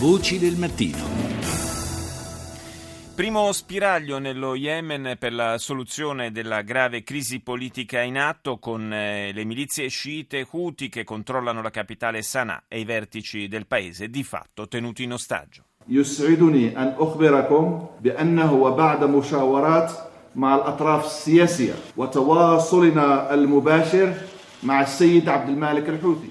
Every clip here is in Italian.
Voci del mattino. Primo spiraglio nello Yemen per la soluzione della grave crisi politica in atto con eh, le milizie sciite Houthi che controllano la capitale Sana'a e i vertici del paese di fatto tenuti in ostaggio. يسعدني أن أخبركم بأنه وبعد مشاورات مع الأطراف السياسية وتواصلنا المباشر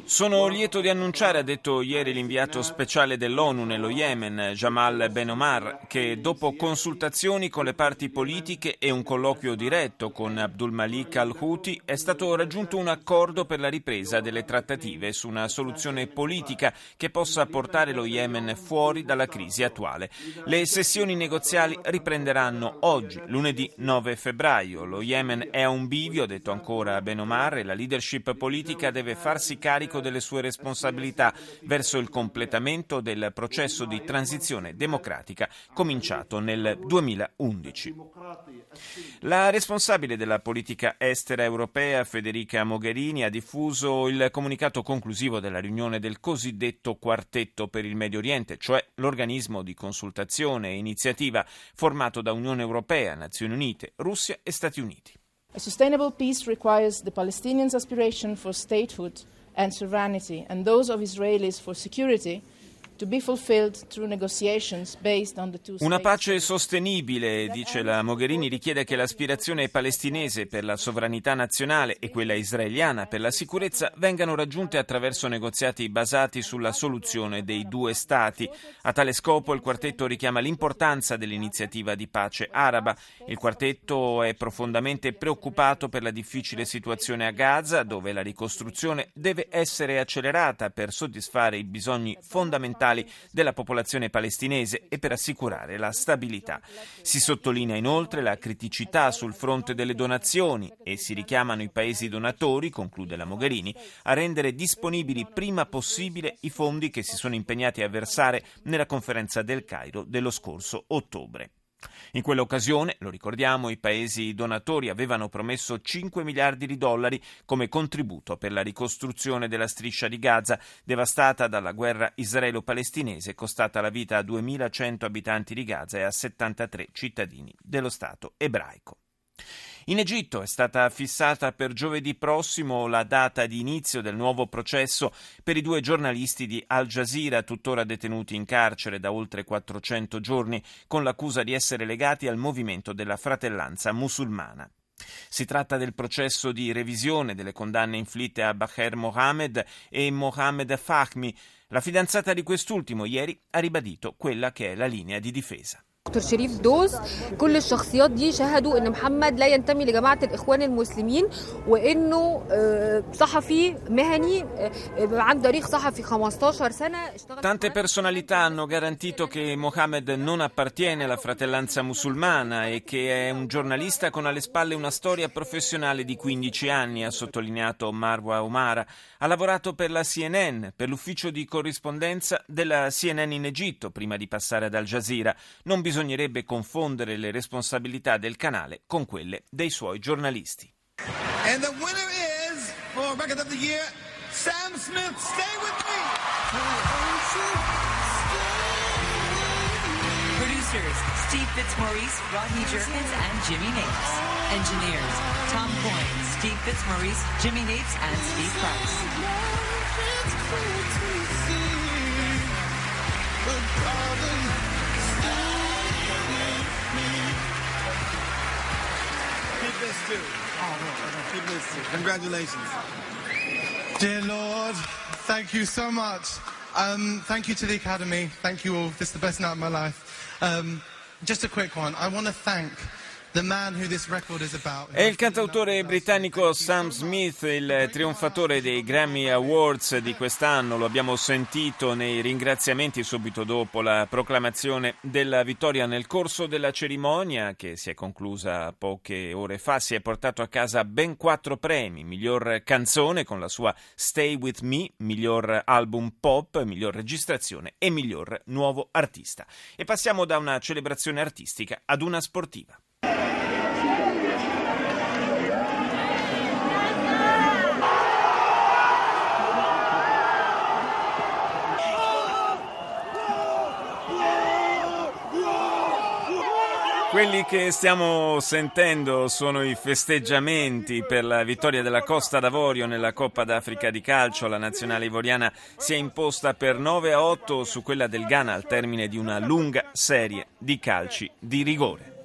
sono lieto di annunciare, ha detto ieri l'inviato speciale dell'ONU nello Yemen, Jamal Ben Omar, che dopo consultazioni con le parti politiche e un colloquio diretto con Abdul Malik al-Houthi è stato raggiunto un accordo per la ripresa delle trattative su una soluzione politica che possa portare lo Yemen fuori dalla crisi attuale. Le sessioni negoziali riprenderanno oggi, lunedì 9 febbraio. Lo Yemen è a un bivio, ha detto ancora Ben Omar, e la leadership politica deve farsi carico delle sue responsabilità verso il completamento del processo di transizione democratica cominciato nel 2011. La responsabile della politica estera europea, Federica Mogherini, ha diffuso il comunicato conclusivo della riunione del cosiddetto Quartetto per il Medio Oriente, cioè l'organismo di consultazione e iniziativa formato da Unione Europea, Nazioni Unite, Russia e Stati Uniti. A sustainable peace requires the Palestinians' aspiration for statehood and sovereignty and those of Israelis for security Una pace sostenibile, dice la Mogherini, richiede che l'aspirazione palestinese per la sovranità nazionale e quella israeliana per la sicurezza vengano raggiunte attraverso negoziati basati sulla soluzione dei due Stati. A tale scopo il quartetto richiama l'importanza dell'iniziativa di pace araba. Il quartetto è profondamente preoccupato per la difficile situazione a Gaza, dove la ricostruzione deve essere accelerata per soddisfare i bisogni fondamentali della popolazione palestinese e per assicurare la stabilità. Si sottolinea inoltre la criticità sul fronte delle donazioni e si richiamano i paesi donatori, conclude la Mogherini, a rendere disponibili prima possibile i fondi che si sono impegnati a versare nella conferenza del Cairo dello scorso ottobre. In quell'occasione, lo ricordiamo, i paesi donatori avevano promesso 5 miliardi di dollari come contributo per la ricostruzione della striscia di Gaza, devastata dalla guerra israelo-palestinese, costata la vita a 2100 abitanti di Gaza e a 73 cittadini dello Stato ebraico. In Egitto è stata fissata per giovedì prossimo la data di inizio del nuovo processo per i due giornalisti di Al Jazeera, tuttora detenuti in carcere da oltre 400 giorni, con l'accusa di essere legati al movimento della fratellanza musulmana. Si tratta del processo di revisione delle condanne inflitte a Baher Mohamed e Mohamed Fahmy. La fidanzata di quest'ultimo ieri ha ribadito quella che è la linea di difesa. دكتور شريف دوز كل الشخصيات دي شهدوا ان محمد لا ينتمي لجماعه الاخوان المسلمين وانه آه، صحفي مهني آه، عنده تاريخ صحفي 15 سنه اشتغل Tante personalità hanno garantito che Mohammed non appartiene alla fratellanza musulmana e che è un giornalista con alle spalle una storia professionale di 15 anni, ha sottolineato Marwa Omara. Ha lavorato per la CNN, per l'ufficio di corrispondenza della CNN in Egitto, prima di passare ad Al Jazeera. Non bisognerebbe confondere le responsabilità del canale con quelle dei suoi giornalisti. And the winner is, for Record of the Year, Sam Smith. Stay with me. Producers Steve Fitzmaurice, Rodney Jerkins, and Jimmy Nates. Engineers Tom Coyne, Steve Fitzmaurice, Jimmy Nates, and Steve Price. Too. Keep this too. Congratulations. Dear Lord, thank you so much. Um, thank you to the Academy. Thank you all. This is the best night of my life. Um, just a quick one. I want to thank È il cantautore britannico Sam Smith, il trionfatore dei Grammy Awards di quest'anno. Lo abbiamo sentito nei ringraziamenti subito dopo la proclamazione della vittoria nel corso della cerimonia che si è conclusa poche ore fa. Si è portato a casa ben quattro premi: miglior canzone con la sua Stay With Me, miglior album pop, miglior registrazione e miglior nuovo artista. E passiamo da una celebrazione artistica ad una sportiva. Quelli che stiamo sentendo sono i festeggiamenti per la vittoria della Costa d'Avorio nella Coppa d'Africa di calcio. La nazionale ivoriana si è imposta per 9 a 8 su quella del Ghana al termine di una lunga serie di calci di rigore.